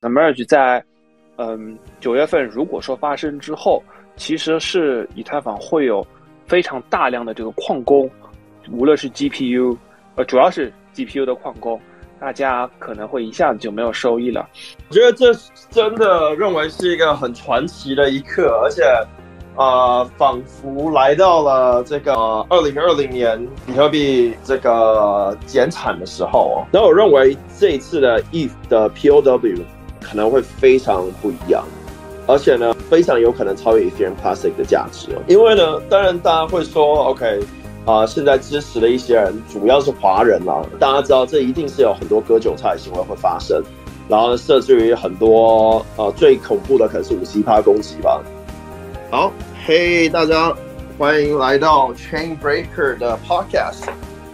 The merge 在嗯九月份如果说发生之后，其实是以太坊会有非常大量的这个矿工，无论是 GPU，呃主要是 GPU 的矿工，大家可能会一下子就没有收益了。我觉得这真的认为是一个很传奇的一刻，而且。呃，仿佛来到了这个二零二零年比特币这个减产的时候哦。那我认为这一次的 ETH 的 POW 可能会非常不一样，而且呢，非常有可能超越 Ethereum Classic 的价值。因为呢，当然大家会说，OK，啊，现在支持的一些人主要是华人啦，大家知道这一定是有很多割韭菜的行为会发生，然后呢，甚至于很多呃最恐怖的可能是五七趴攻击吧。好，嘿，大家欢迎来到 Chain Breaker 的 Podcast。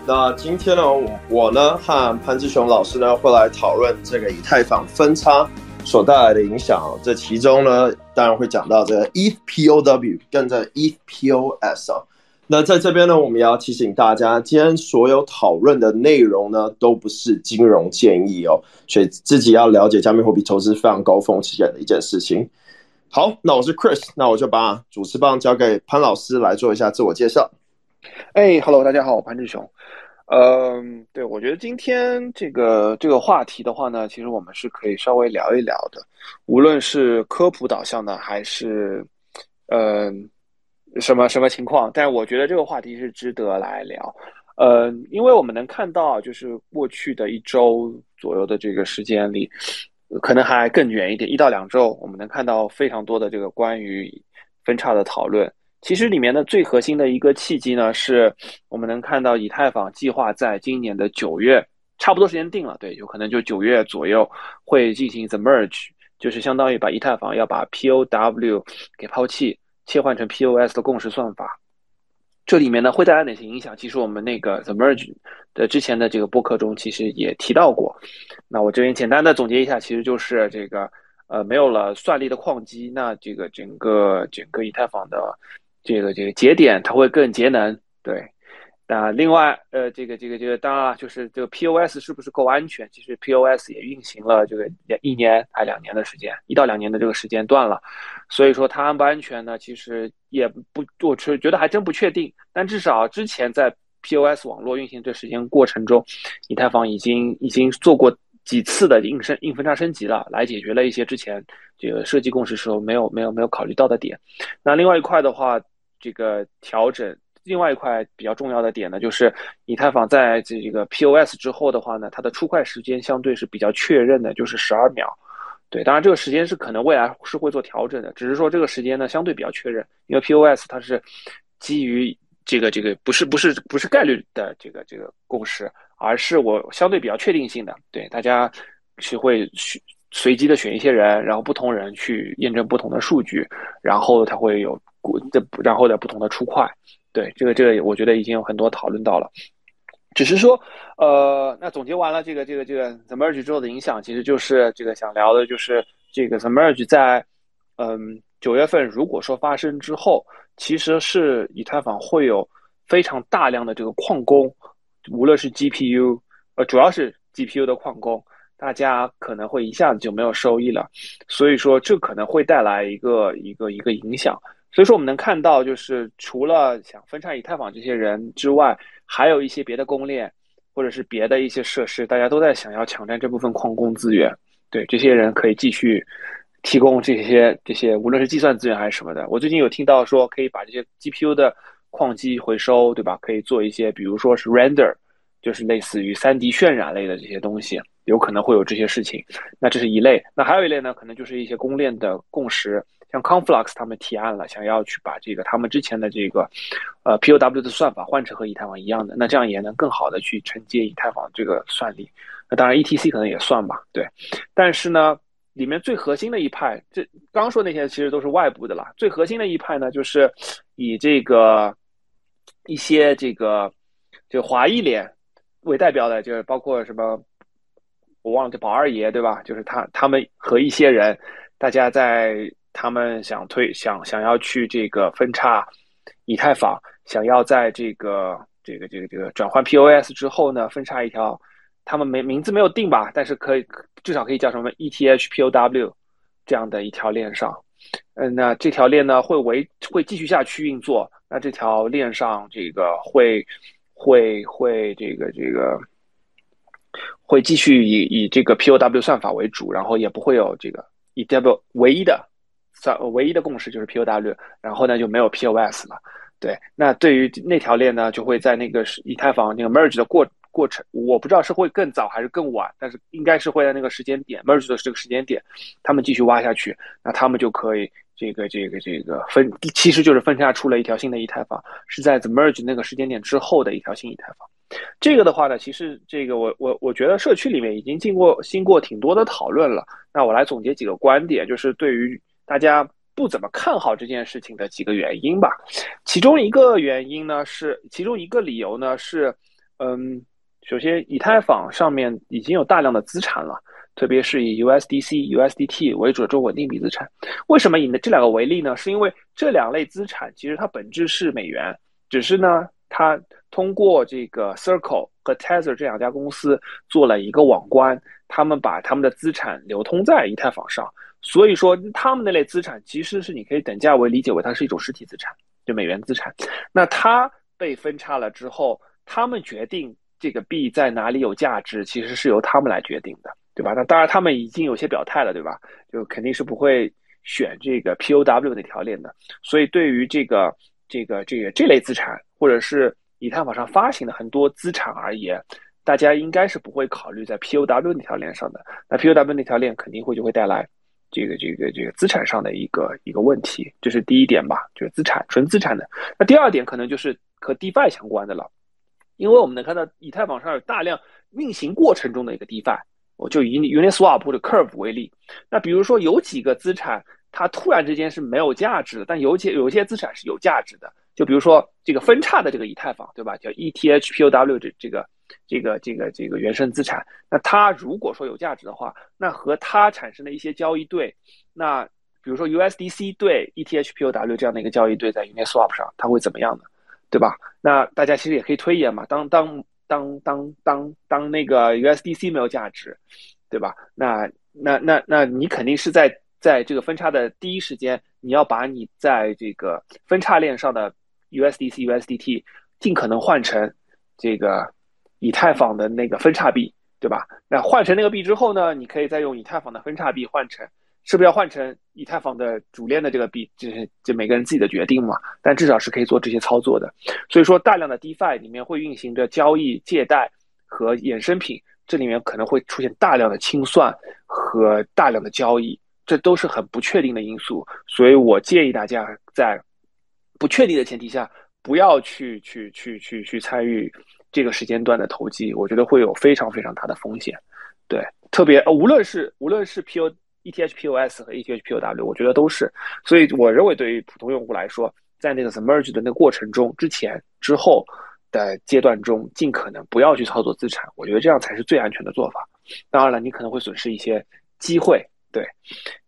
那今天呢，我呢和潘志雄老师呢会来讨论这个以太坊分叉所带来的影响。这其中呢，当然会讲到这个 ETH POW 跟这 ETH POS 啊。那在这边呢，我们也要提醒大家，今天所有讨论的内容呢，都不是金融建议哦，所以自己要了解加密货币投资非常高风险的一件事情。好，那我是 Chris，那我就把主持棒交给潘老师来做一下自我介绍。哎，Hello，大家好，我潘志雄。嗯，对，我觉得今天这个这个话题的话呢，其实我们是可以稍微聊一聊的，无论是科普导向的，还是嗯什么什么情况，但我觉得这个话题是值得来聊。嗯，因为我们能看到，就是过去的一周左右的这个时间里。可能还更远一点，一到两周，我们能看到非常多的这个关于分叉的讨论。其实里面的最核心的一个契机呢，是我们能看到以太坊计划在今年的九月，差不多时间定了，对，有可能就九月左右会进行 the merge，就是相当于把以太坊要把 POW 给抛弃，切换成 POS 的共识算法。这里面呢会带来哪些影响？其实我们那个 The Merge 的之前的这个播客中其实也提到过。那我这边简单的总结一下，其实就是这个呃没有了算力的矿机，那这个整个整个以太坊的这个这个节点它会更节能，对。那另外，呃，这个这个这个，当然了，就是这个 POS 是不是够安全？其实 POS 也运行了这个一年还两年的时间，一到两年的这个时间段了，所以说它安不安全呢？其实也不，我是觉得还真不确定。但至少之前在 POS 网络运行这时间过程中，以太坊已经已经做过几次的硬升硬分叉升级了，来解决了一些之前这个设计共识时候没有没有没有考虑到的点。那另外一块的话，这个调整。另外一块比较重要的点呢，就是以太坊在这个 POS 之后的话呢，它的出块时间相对是比较确认的，就是十二秒。对，当然这个时间是可能未来是会做调整的，只是说这个时间呢相对比较确认，因为 POS 它是基于这个这个不是不是不是概率的这个这个共识，而是我相对比较确定性的。对，大家是会去随机的选一些人，然后不同人去验证不同的数据，然后它会有这然后的不同的出块。对这个这个，我觉得已经有很多讨论到了，只是说，呃，那总结完了这个这个这个 the merge 之后的影响，其实就是这个想聊的就是这个 the merge 在嗯九月份如果说发生之后，其实是以太坊会有非常大量的这个矿工，无论是 GPU，呃，主要是 GPU 的矿工，大家可能会一下子就没有收益了，所以说这可能会带来一个一个一个影响。所以说，我们能看到，就是除了想分叉以太坊这些人之外，还有一些别的公链，或者是别的一些设施，大家都在想要抢占这部分矿工资源。对，这些人可以继续提供这些这些，无论是计算资源还是什么的。我最近有听到说，可以把这些 GPU 的矿机回收，对吧？可以做一些，比如说是 render，就是类似于 3D 渲染类的这些东西，有可能会有这些事情。那这是一类。那还有一类呢，可能就是一些公链的共识。像 Conflux 他们提案了，想要去把这个他们之前的这个呃 POW 的算法换成和以太坊一样的，那这样也能更好的去承接以太坊这个算力。那当然 ETC 可能也算吧，对。但是呢，里面最核心的一派，这刚说那些其实都是外部的啦。最核心的一派呢，就是以这个一些这个就华裔脸为代表的，就是包括什么我忘了这宝二爷对吧？就是他他们和一些人，大家在。他们想推想想要去这个分叉以太坊，想要在这个这个这个这个转换 POS 之后呢，分叉一条他们没名字没有定吧，但是可以至少可以叫什么 ETH POW 这样的一条链上。嗯，那这条链呢会维会继续下去运作。那这条链上这个会会会这个这个会继续以以这个 POW 算法为主，然后也不会有这个 EW 唯一的算唯一的共识就是 POW，然后呢就没有 POS 了。对，那对于那条链呢，就会在那个以太坊那个 merge 的过过程，我不知道是会更早还是更晚，但是应该是会在那个时间点 merge 的这个时间点，他们继续挖下去，那他们就可以这个这个这个分，其实就是分叉出了一条新的以太坊，是在 merge 那个时间点之后的一条新以太坊。这个的话呢，其实这个我我我觉得社区里面已经经过经过挺多的讨论了。那我来总结几个观点，就是对于大家。不怎么看好这件事情的几个原因吧，其中一个原因呢是，其中一个理由呢是，嗯，首先以太坊上面已经有大量的资产了，特别是以 USDC、USDT 为主的这种稳定币资产。为什么以这两个为例呢？是因为这两类资产其实它本质是美元，只是呢它通过这个 Circle 和 Tether 这两家公司做了一个网关，他们把他们的资产流通在以太坊上。所以说，他们那类资产其实是你可以等价为理解为它是一种实体资产，就美元资产。那它被分叉了之后，他们决定这个币在哪里有价值，其实是由他们来决定的，对吧？那当然，他们已经有些表态了，对吧？就肯定是不会选这个 POW 那条链的。所以，对于这个这个这个这类资产，或者是以太坊上发行的很多资产而言，大家应该是不会考虑在 POW 那条链上的。那 POW 那条链肯定会就会带来。这个这个这个资产上的一个一个问题，这是第一点吧，就是资产纯资产的。那第二点可能就是和 DeFi 相关的了，因为我们能看到以太坊上有大量运行过程中的一个 DeFi，我就以 Uniswap 或者 Curve 为例。那比如说有几个资产它突然之间是没有价值的，但有些有些资产是有价值的，就比如说这个分叉的这个以太坊，对吧？叫 ETHPOW 这这个。这个这个这个原生资产，那它如果说有价值的话，那和它产生的一些交易对，那比如说 USDC 对 ETHPOW 这样的一个交易对，在 Uniswap 上，它会怎么样呢？对吧？那大家其实也可以推演嘛。当当当当当当那个 USDC 没有价值，对吧？那那那那你肯定是在在这个分叉的第一时间，你要把你在这个分叉链上的 USDC、USDT 尽可能换成这个。以太坊的那个分叉币，对吧？那换成那个币之后呢？你可以再用以太坊的分叉币换成，是不是要换成以太坊的主链的这个币？这是就每个人自己的决定嘛。但至少是可以做这些操作的。所以说，大量的 DeFi 里面会运行着交易、借贷和衍生品，这里面可能会出现大量的清算和大量的交易，这都是很不确定的因素。所以我建议大家在不确定的前提下，不要去去去去去参与。这个时间段的投机，我觉得会有非常非常大的风险，对，特别呃，无论是无论是 P O E T H P O S 和 E T H P O W，我觉得都是，所以我认为对于普通用户来说，在那个 Submerge 的那个过程中，之前之后的阶段中，尽可能不要去操作资产，我觉得这样才是最安全的做法。当然了，你可能会损失一些机会，对，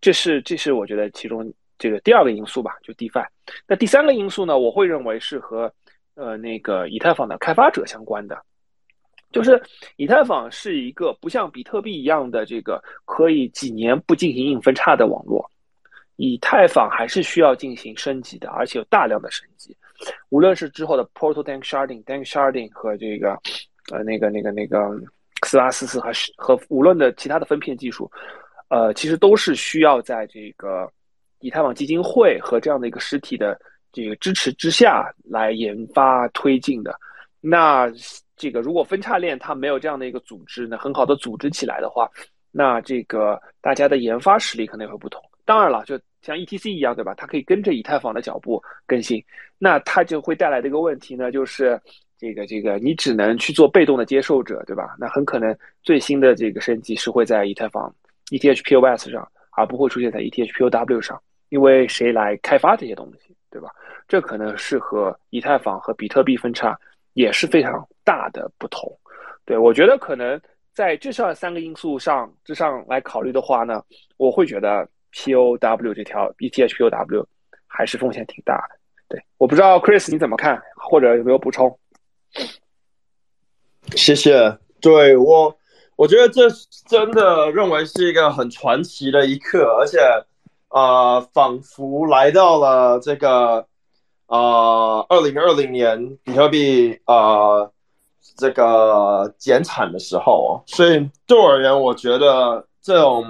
这是这是我觉得其中这个第二个因素吧，就 DeFi。那第三个因素呢，我会认为是和呃，那个以太坊的开发者相关的，就是以太坊是一个不像比特币一样的这个可以几年不进行硬分叉的网络，以太坊还是需要进行升级的，而且有大量的升级。无论是之后的 Portal Dank Sharding、Dank Sharding 和这个呃那个那个那个斯拉斯斯和和无论的其他的分片技术，呃，其实都是需要在这个以太坊基金会和这样的一个实体的。这个支持之下来研发推进的，那这个如果分叉链它没有这样的一个组织，呢，很好的组织起来的话，那这个大家的研发实力可能也会不同。当然了，就像 ETC 一样，对吧？它可以跟着以太坊的脚步更新，那它就会带来的一个问题呢，就是这个这个你只能去做被动的接受者，对吧？那很可能最新的这个升级是会在以太坊 ETHPOS 上，而不会出现在 ETHPOW 上，因为谁来开发这些东西？对吧？这可能是和以太坊和比特币分叉也是非常大的不同。对我觉得可能在这上三个因素上之上来考虑的话呢，我会觉得 POW 这条 ETHPOW 还是风险挺大的。对，我不知道 Chris 你怎么看，或者有没有补充？谢谢。对我，我觉得这真的认为是一个很传奇的一刻，而且，呃，仿佛来到了这个，呃，二零二零年比特币呃这个减产的时候所以对我而言，我觉得这种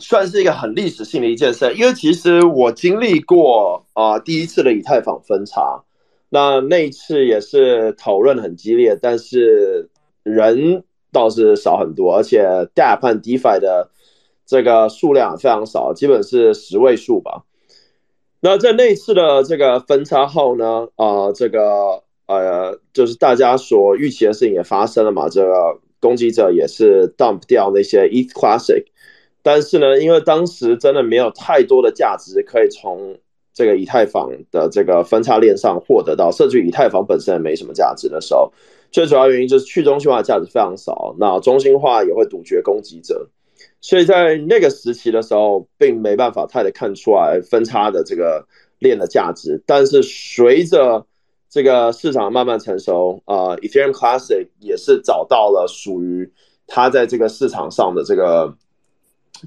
算是一个很历史性的一件事，因为其实我经历过啊第一次的以太坊分叉，那那一次也是讨论很激烈，但是人。倒是少很多，而且 DApp 和 DeFi 的这个数量非常少，基本是十位数吧。那在那次的这个分叉后呢，啊，这个呃，就是大家所预期的事情也发生了嘛，这个攻击者也是 dump 掉那些 ETH Classic，但是呢，因为当时真的没有太多的价值可以从这个以太坊的这个分叉链上获得到，甚至以太坊本身也没什么价值的时候。最主要原因就是去中心化价值非常少，那中心化也会堵绝攻击者，所以在那个时期的时候，并没办法太的看出来分叉的这个链的价值。但是随着这个市场慢慢成熟，啊，Ethereum Classic 也是找到了属于它在这个市场上的这个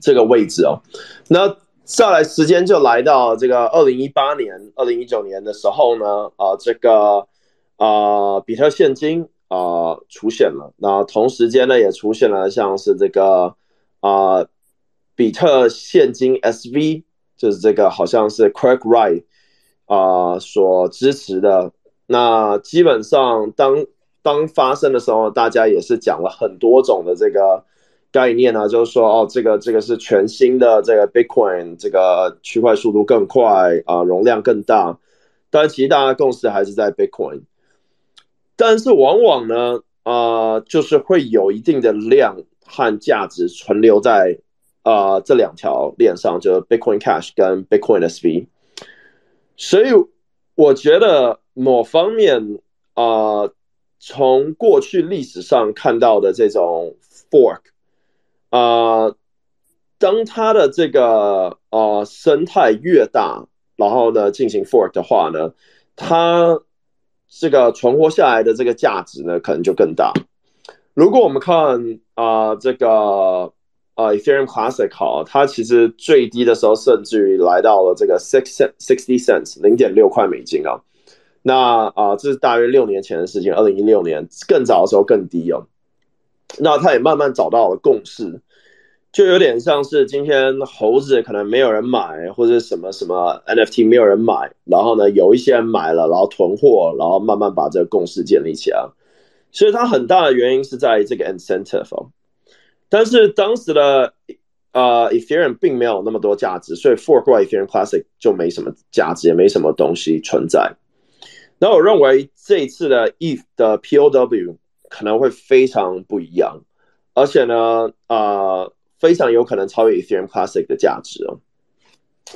这个位置哦。那再来时间就来到这个二零一八年、二零一九年的时候呢，啊，这个。啊，比特现金啊出现了，那同时间呢也出现了像是这个啊，比特现金 SV，就是这个好像是 Craig Wright 啊所支持的。那基本上当当发生的时候，大家也是讲了很多种的这个概念呢，就是说哦，这个这个是全新的这个 Bitcoin，这个区块速度更快啊，容量更大。但其实大家共识还是在 Bitcoin。但是往往呢，啊，就是会有一定的量和价值存留在啊这两条链上，就是 Bitcoin Cash 跟 Bitcoin SV。所以我觉得某方面啊，从过去历史上看到的这种 fork 啊，当它的这个啊生态越大，然后呢进行 fork 的话呢，它这个存活下来的这个价值呢，可能就更大。如果我们看啊，这个啊，Ethereum Classic 好，它其实最低的时候甚至于来到了这个 six sixty cents 零点六块美金啊。那啊，这是大约六年前的事情，二零一六年更早的时候更低哦。那它也慢慢找到了共识。就有点像是今天猴子可能没有人买，或者什么什么 NFT 没有人买，然后呢有一些人买了，然后囤货，然后慢慢把这个共识建立起来。所以它很大的原因是在这个 incentive。但是当时的呃 Ethereum 并没有那么多价值，所以 fork Ethereum Classic 就没什么价值，也没什么东西存在。那我认为这一次的 ETH 的 POW 可能会非常不一样，而且呢，啊。非常有可能超越 Ethereum Classic 的价值哦，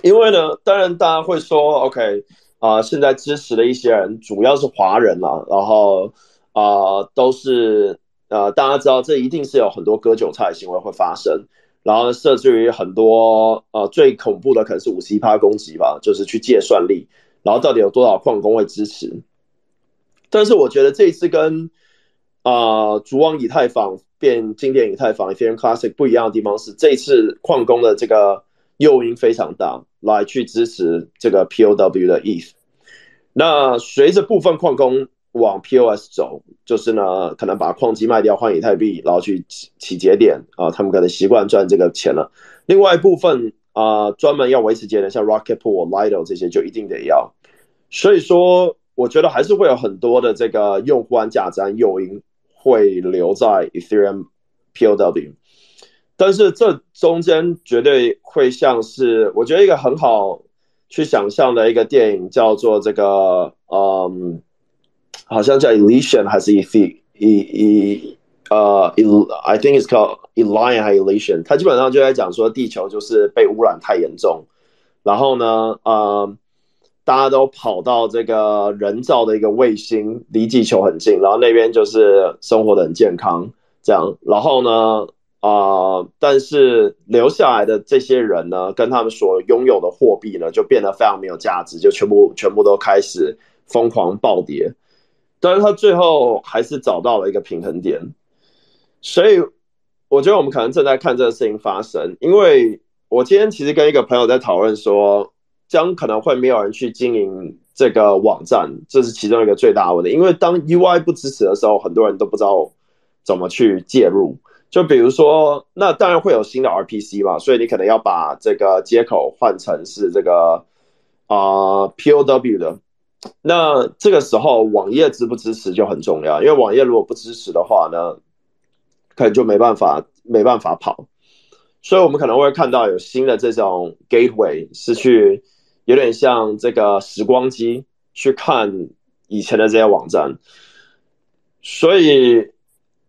因为呢，当然大家会说，OK 啊，现在支持的一些人主要是华人啦，然后啊都是呃大家知道这一定是有很多割韭菜的行为会发生，然后甚至于很多呃最恐怖的可能是五十一趴攻击吧，就是去借算力，然后到底有多少矿工会支持？但是我觉得这一次跟啊主网以太坊。变经典以太坊 Ethereum Classic 不一样的地方是，这一次矿工的这个诱因非常大，来去支持这个 POW 的 ETH。那随着部分矿工往 POS 走，就是呢，可能把矿机卖掉换以太币，然后去起起节点啊，他们可能习惯赚这个钱了。另外一部分啊，专门要维持节点，像 Rocket Pool、Lido 这些就一定得要。所以说，我觉得还是会有很多的这个用户价值诱因。会留在 Ethereum POW，但是这中间绝对会像是我觉得一个很好去想象的一个电影，叫做这个嗯，好像叫 Elysian 还是 e t h e e 呃，I think it's called Elian 还 Elysian，它基本上就在讲说地球就是被污染太严重，然后呢，呃。大家都跑到这个人造的一个卫星，离地球很近，然后那边就是生活的很健康，这样。然后呢，啊，但是留下来的这些人呢，跟他们所拥有的货币呢，就变得非常没有价值，就全部全部都开始疯狂暴跌。但是他最后还是找到了一个平衡点，所以我觉得我们可能正在看这个事情发生，因为我今天其实跟一个朋友在讨论说，将可能会没有人去经营这个网站，这是其中一个最大的问题。因为当 UI 不支持的时候，很多人都不知道怎么去介入。就比如说，那当然会有新的 RPC 嘛，所以你可能要把这个接口换成是这个啊 POW 的。那这个时候网页支不支持就很重要，因为网页如果不支持的话呢，可能就没办法没办法跑。所以我们可能会看到有新的这种 gateway 是去有点像这个时光机去看以前的这些网站，所以。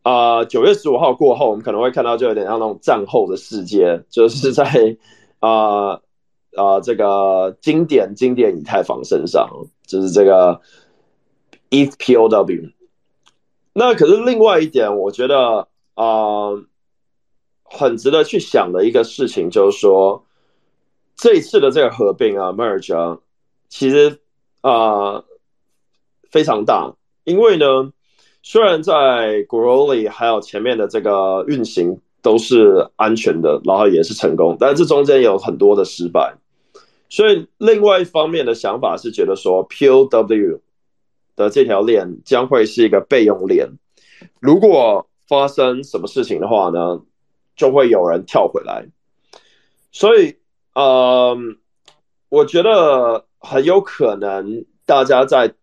啊，九月十五号过后，我们可能会看到就有点像那种战后的世界，就是在啊 啊这个经典经典以太坊身上，就是这个 ETHPOW。那可是另外一点，我觉得啊很值得去想的一个事情，就是说这一次的这个合并啊 merge，其实啊非常大，因为呢。虽然在 g r o l y 还有前面的这个运行都是安全的，然后也是成功，但是这中间有很多的失败。所以另外一方面的想法是觉得说，POW 的这条链将会是一个备用链，如果发生什么事情的话呢，就会有人跳回来。所以，呃，我觉得很有可能大家在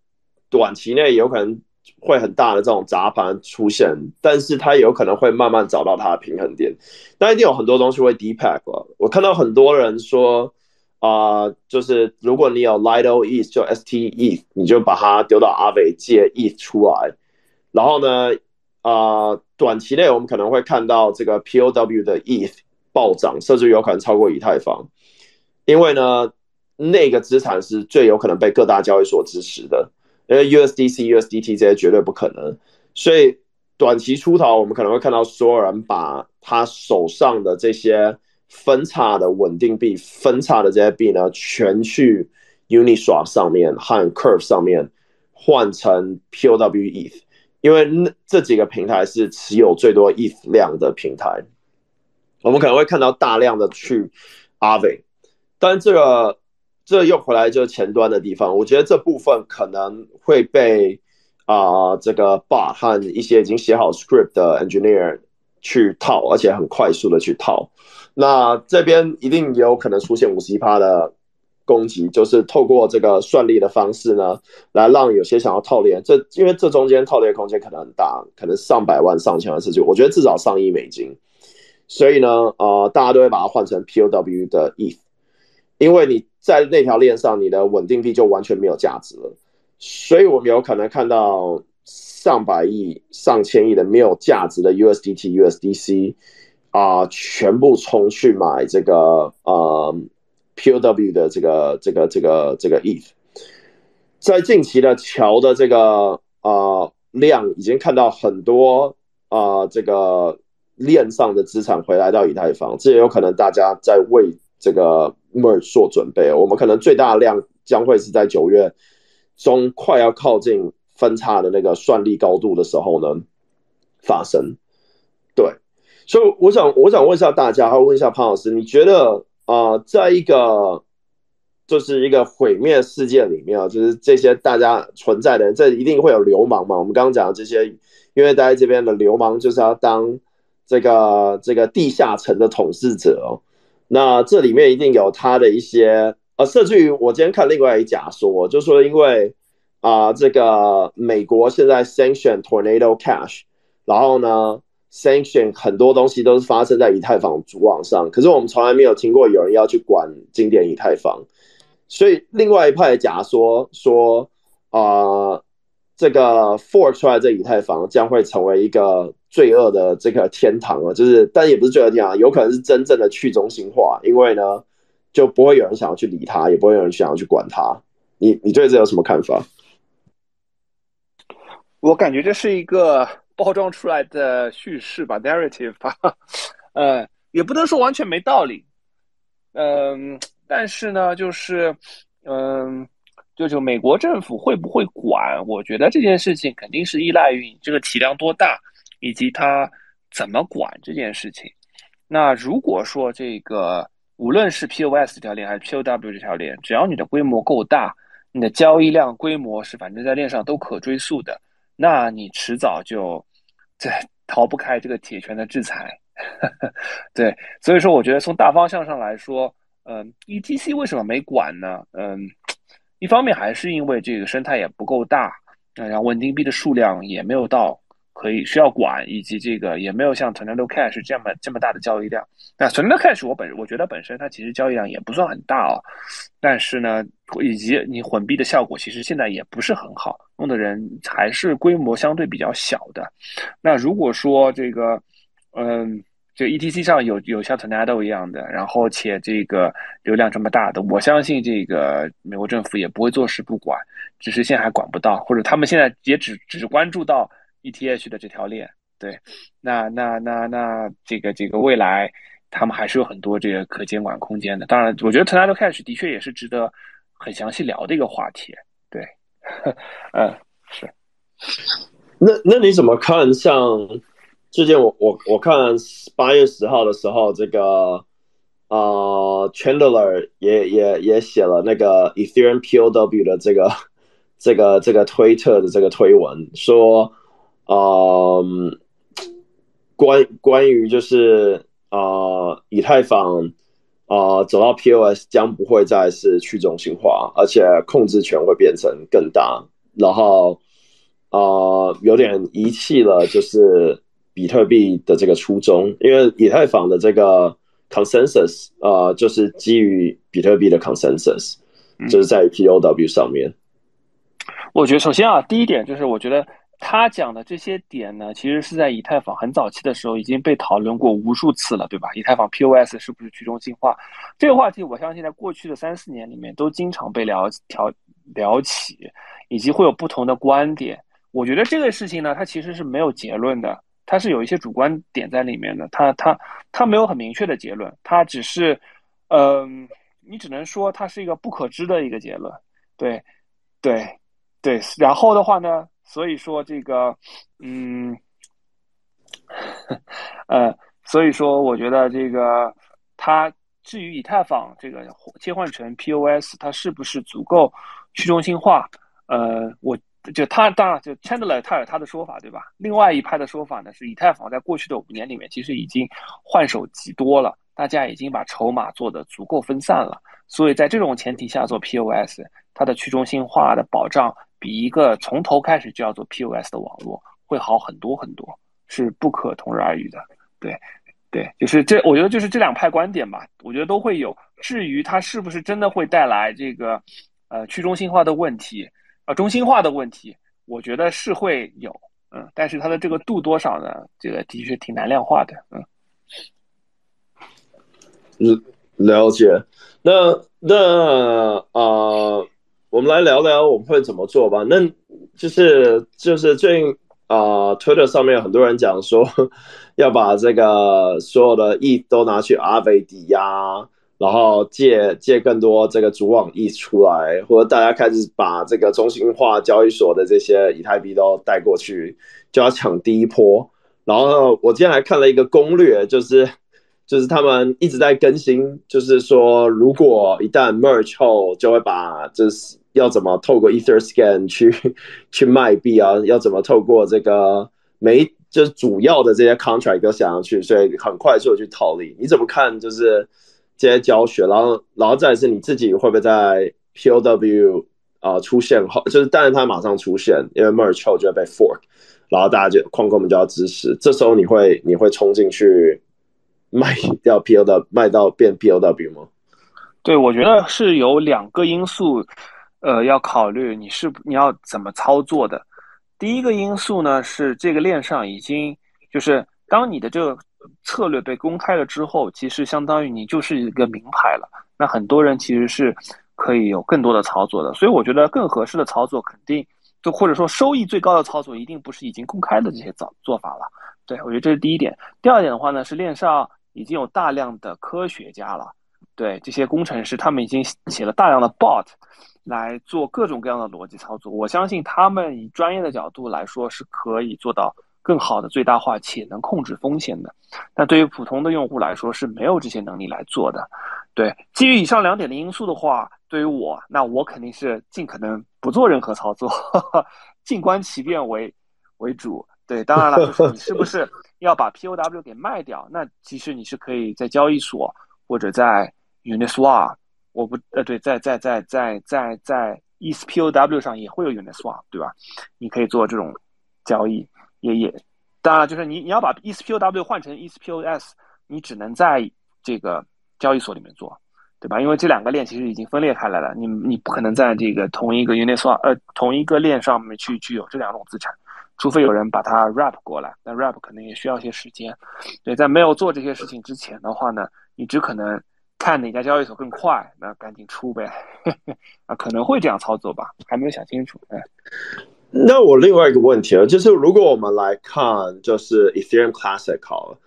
短期内有可能。会很大的这种砸盘出现，但是它有可能会慢慢找到它的平衡点。但一定有很多东西会 depack。我看到很多人说，啊，就是如果你有 Lido ETH 就 ST ETH，你就把它丢到阿伟借 ETH 出来。然后呢，啊，短期内我们可能会看到这个 POW 的 ETH 暴涨，甚至有可能超过以太坊，因为呢，那个资产是最有可能被各大交易所支持的。因为 USDC、USDT 这些绝对不可能，所以短期出逃，我们可能会看到所有人把他手上的这些分叉的稳定币、分叉的这些币呢，全去 Uniswap 上面和 Curve 上面换成 POW ETH，因为这几个平台是持有最多 ETH 量的平台，我们可能会看到大量的去 Aave，但这个。这又回来就是前端的地方，我觉得这部分可能会被啊这个 bot 和一些已经写好 script 的 engineer 去套，而且很快速的去套。那这边一定也有可能出现五十一趴的攻击，就是透过这个算力的方式呢，来让有些想要套链，这因为这中间套链空间可能很大，可能上百万、上千万事情，我觉得至少上亿美金。所以呢，呃，大家都会把它换成 POW 的 ETH。因为你在那条链上，你的稳定币就完全没有价值了，所以我们有可能看到上百亿、上千亿的没有价值的 USDT、USDC 啊，全部冲去买这个呃 POW 的这个这个这个这个 ETH，在近期的桥的这个啊量已经看到很多啊这个链上的资产回来到以太坊，这也有可能大家在为这个。merge 做准备，我们可能最大量将会是在九月中快要靠近分叉的那个算力高度的时候呢发生。所以我想，我想问一下大家，还问一下潘老师，你觉得啊，在一个就是一个毁灭事件里面啊，就是这些大家存在的人，这一定会有流氓嘛？我们刚刚讲的这些，因为在这边的流氓就是要当这个这个地下城的统治者哦。那这里面一定有他的一些，呃，甚至于我今天看另外一假说，就说因为啊，这个美国现在 sanction tornado cash，然后呢 sanction 很多东西都是发生在以太坊主网上，可是我们从来没有听过有人要去管经典以太坊，所以另外一派的假说说啊。这个 fork 出来这以太坊将会成为一个罪恶的这个天堂啊，就是，但也不是罪恶天堂，有可能是真正的去中心化，因为呢，就不会有人想要去理它，也不会有人想要去管它。你你对这有什么看法？我感觉这是一个包装出来的叙事吧，narrative 吧，呃，也不能说完全没道理，嗯，但是呢，就是嗯。就就美国政府会不会管？我觉得这件事情肯定是依赖于你这个体量多大，以及它怎么管这件事情。那如果说这个无论是 POS 这条链还是 POW 这条链，只要你的规模够大，你的交易量规模是反正在链上都可追溯的，那你迟早就对逃不开这个铁拳的制裁。对，所以说我觉得从大方向上来说，嗯，ETC 为什么没管呢？嗯，一方面还是因为这个生态也不够大，然后稳定币的数量也没有到可以需要管，以及这个也没有像 Tornado Cash 这么这么大的交易量。那 Tornado Cash 我本我觉得本身它其实交易量也不算很大哦，但是呢，以及你混币的效果其实现在也不是很好，用的人还是规模相对比较小的。那如果说这个，嗯。就 ETC 上有有像 Tornado 一样的，然后且这个流量这么大的，我相信这个美国政府也不会坐视不管，只是现在还管不到，或者他们现在也只只关注到 ETH 的这条链。对，那那那那这个这个未来他们还是有很多这个可监管空间的。当然，我觉得 Tornado Cash 的确也是值得很详细聊的一个话题。对，嗯，是。那那你怎么看像？最近我我我看八月十号的时候，这个呃，Chandler 也也也写了那个 Ethereum POW 的这个这个这个推特的这个推文，说呃关关于就是呃以太坊呃走到 POS 将不会再是去中心化，而且控制权会变成更大，然后呃有点遗弃了就是。比特币的这个初衷，因为以太坊的这个 consensus，呃，就是基于比特币的 consensus，就是在 POW 上面。我觉得首先啊，第一点就是，我觉得他讲的这些点呢，其实是在以太坊很早期的时候已经被讨论过无数次了，对吧？以太坊 POS 是不是去中心化？这个话题，我相信在过去的三四年里面都经常被聊聊聊起，以及会有不同的观点。我觉得这个事情呢，它其实是没有结论的。它是有一些主观点在里面的，它它它没有很明确的结论，它只是，嗯，你只能说它是一个不可知的一个结论，对，对，对。然后的话呢，所以说这个，嗯，呃，所以说我觉得这个，它至于以太坊这个切换成 POS，它是不是足够去中心化？呃，我。就他当然就 Chandler 他有他的说法，对吧？另外一派的说法呢是，以太坊在过去的五年里面其实已经换手极多了，大家已经把筹码做的足够分散了，所以在这种前提下做 POS，它的去中心化的保障比一个从头开始就要做 POS 的网络会好很多很多，是不可同日而语的。对，对，就是这，我觉得就是这两派观点吧，我觉得都会有。至于它是不是真的会带来这个呃去中心化的问题？啊，中心化的问题，我觉得是会有，嗯，但是它的这个度多少呢？这个的确挺难量化的，嗯。了了解，那那啊，我们来聊聊我们会怎么做吧。那就是就是最近啊，Twitter 上面有很多人讲说，要把这个所有的 E 都拿去阿维抵押。然后借借更多这个主网 E 出来，或者大家开始把这个中心化交易所的这些以太币都带过去，就要抢第一波。然后我今天还看了一个攻略，就是就是他们一直在更新，就是说如果一旦 merge 后，就会把就是要怎么透过 EtherScan 去 去卖币啊，要怎么透过这个没就是主要的这些 contract 都想要去，所以很快就去套利。你怎么看？就是。这些教学，然后，然后再是你自己会不会在 POW 啊出现后，就是但是它马上出现，因为 merge 后就会被 fork，然后大家就矿工们就要支持，这时候你会你会冲进去卖掉 POW，卖到变 POW 吗？对，我觉得是有两个因素，呃，要考虑你是你要怎么操作的。第一个因素呢是这个链上已经就是当你的这个。策略被公开了之后，其实相当于你就是一个名牌了。那很多人其实是可以有更多的操作的，所以我觉得更合适的操作肯定就或者说收益最高的操作一定不是已经公开的这些做做法了。对我觉得这是第一点。第二点的话呢，是链上已经有大量的科学家了，对这些工程师，他们已经写了大量的 bot 来做各种各样的逻辑操作。我相信他们以专业的角度来说是可以做到更好的最大化且能控制风险的。但对于普通的用户来说是没有这些能力来做的。对，基于以上两点的因素的话，对于我，那我肯定是尽可能不做任何操作，静观其变为为主。对，当然了，就是你是不是要把 POW 给卖掉？那其实你是可以在交易所或者在 Uniswap，我不呃对，在在在在在在 ETHPOW 上也会有 Uniswap，对吧？你可以做这种交易，也也当然就是你你要把 ETHPOW 换成 ETHPOS，你只能在这个。交易所里面做，对吧？因为这两个链其实已经分裂开来了，你你不可能在这个同一个 Uniswap 呃同一个链上面去具有这两种资产，除非有人把它 wrap 过来，但 wrap 可能也需要一些时间。对，在没有做这些事情之前的话呢，你只可能看哪家交易所更快，那赶紧出呗。啊，可能会这样操作吧，还没有想清楚。哎，那我另外一个问题啊，就是如果我们来看，就是 Ethereum Classic 好了。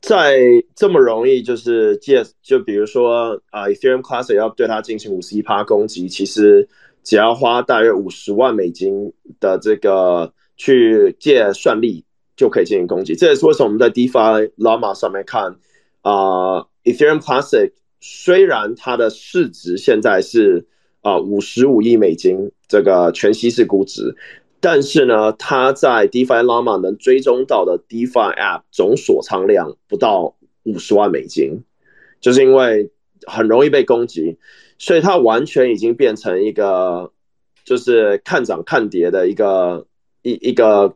在这么容易就是借，就比如说啊，Ethereum Classic 要对它进行五十一趴攻击，其实只要花大约五十万美金的这个去借算力就可以进行攻击。这也是为什么我们在 DeFi Llama 上面看啊，Ethereum Classic 虽然它的市值现在是啊五十五亿美金，这个全息式估值。但是呢，它在 DeFi Llama 能追踪到的 DeFi App 总锁仓量不到五十万美金，就是因为很容易被攻击，所以它完全已经变成一个就是看涨看跌的一个一一个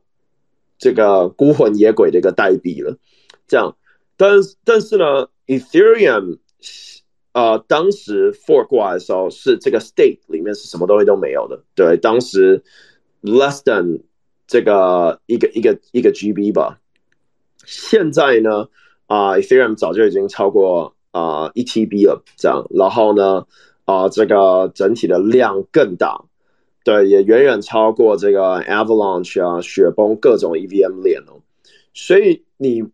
这个孤魂野鬼的一个代币了。这样，但但是呢，Ethereum 呃当时 fork 过来的时候是这个 state 里面是什么东西都没有的，对，当时。less than 这个一个一个一个 GB 吧，现在呢啊，Ethereum 早就已经超过啊一 TB 了，这样，然后呢啊，这个整体的量更大，对，也远远超过这个 Avalanche 啊，雪崩各种 EVM 链哦，所以你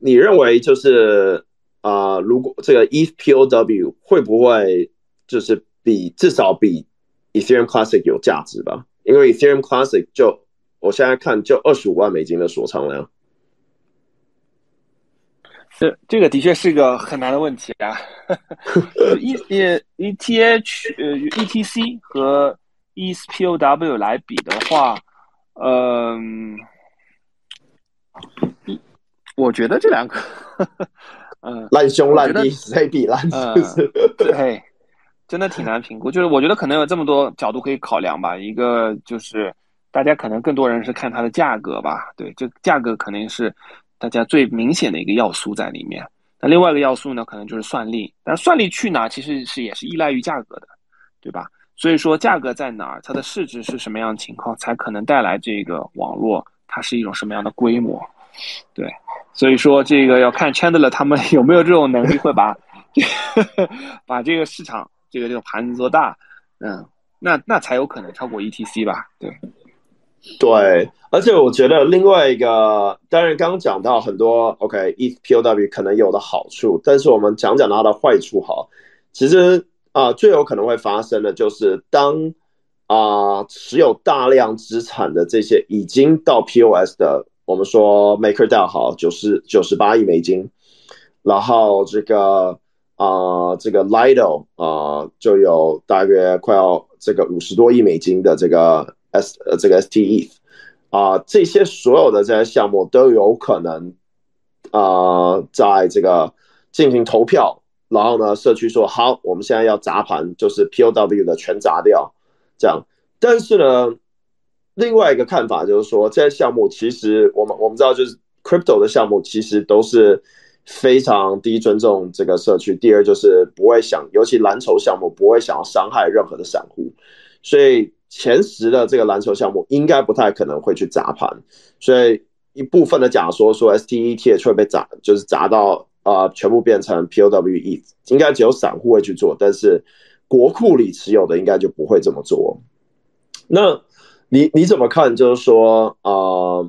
你认为就是啊，如果这个 ETHPOW 会不会就是比至少比 Ethereum Classic 有价值吧？因为 Ethereum Classic 就我现在看就二十五万美金的锁仓量，这这个的确是一个很难的问题啊。E E E T H 呃 E T C 和 E S P O W 来比的话，嗯，我觉得这两个，嗯，烂兄烂弟谁比烂？嗯，对。真的挺难评估，就是我觉得可能有这么多角度可以考量吧。一个就是大家可能更多人是看它的价格吧，对，这价格肯定是大家最明显的一个要素在里面。那另外一个要素呢，可能就是算力，但是算力去哪其实是也是依赖于价格的，对吧？所以说价格在哪儿，它的市值是什么样的情况，才可能带来这个网络它是一种什么样的规模，对。所以说这个要看 Chandler 他们有没有这种能力，会把 把这个市场。这个这个盘子做大，嗯，那那才有可能超过 ETC 吧？对，对，而且我觉得另外一个，当然刚刚讲到很多，OK，EPOW 可能有的好处，但是我们讲讲它的坏处哈。其实啊，最有可能会发生的就是当啊持有大量资产的这些已经到 POS 的，我们说 MakerDAO 好，九十九十八亿美金，然后这个。啊，这个 Lido 啊，就有大约快要这个五十多亿美金的这个 S 呃这个 STE 啊，这些所有的这些项目都有可能啊，在这个进行投票，然后呢，社区说好，我们现在要砸盘，就是 POW 的全砸掉，这样。但是呢，另外一个看法就是说，这些项目其实我们我们知道，就是 Crypto 的项目其实都是。非常第一尊重这个社区，第二就是不会想，尤其蓝筹项目不会想要伤害任何的散户，所以前十的这个蓝筹项目应该不太可能会去砸盘，所以一部分的假说说 STETH 会被砸，就是砸到啊全部变成 POWE，应该只有散户会去做，但是国库里持有的应该就不会这么做。那你你怎么看？就是说啊？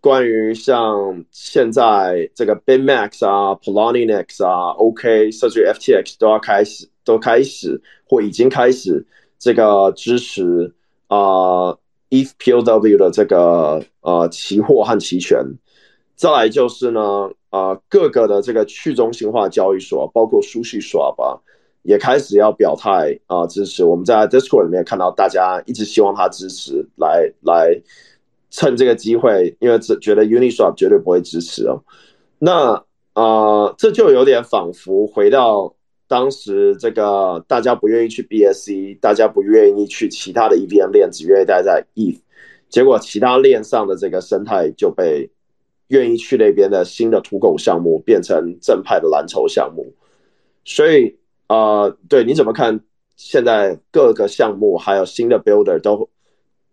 关于像现在这个 BitMax 啊、Poloniex 啊、OK 甚至 FTX 都要开始，都开始或已经开始这个支持啊 ETH POW 的这个呃期货和期权，再来就是呢，呃各个的这个去中心化交易所，包括苏西耍吧，也开始要表态啊支持。我们在 Discord 里面看到大家一直希望他支持，来来趁这个机会，因为这觉得 Uniswap 绝对不会支持哦。那啊，这就有点仿佛回到。当时这个大家不愿意去 BSC，大家不愿意去其他的 EVM 链，只愿意待在 E 结果其他链上的这个生态就被愿意去那边的新的土狗项目变成正派的蓝筹项目，所以啊，对你怎么看？现在各个项目还有新的 builder 都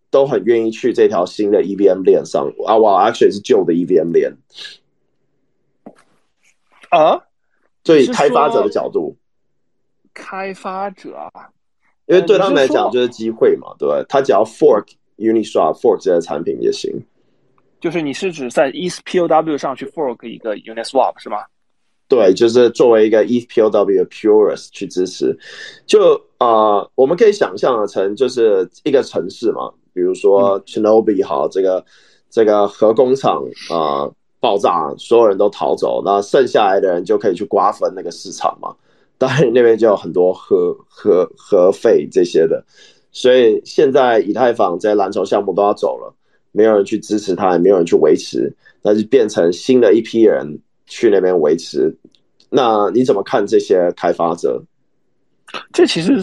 都很愿意去这条新的 EVM 链上啊，哇，actually 是旧的 EVM 链啊，所以开发者的角度。开发者啊，因为对他们来讲就是机会嘛，对吧？他只要 fork Uniswap fork 这些产品也行。就是你是指在 ETH POW 上去 fork 一个 Uniswap 是吗？对，就是作为一个 ETH POW purist 去支持。就啊，我们可以想象成就是一个城市嘛，比如说 Chernobyl 好，这个这个核工厂啊爆炸，所有人都逃走，那剩下来的人就可以去瓜分那个市场嘛。当然，那边就有很多核核核废这些的，所以现在以太坊这些蓝筹项目都要走了，没有人去支持它，也没有人去维持，那就变成新的一批人去那边维持。那你怎么看这些开发者？这其实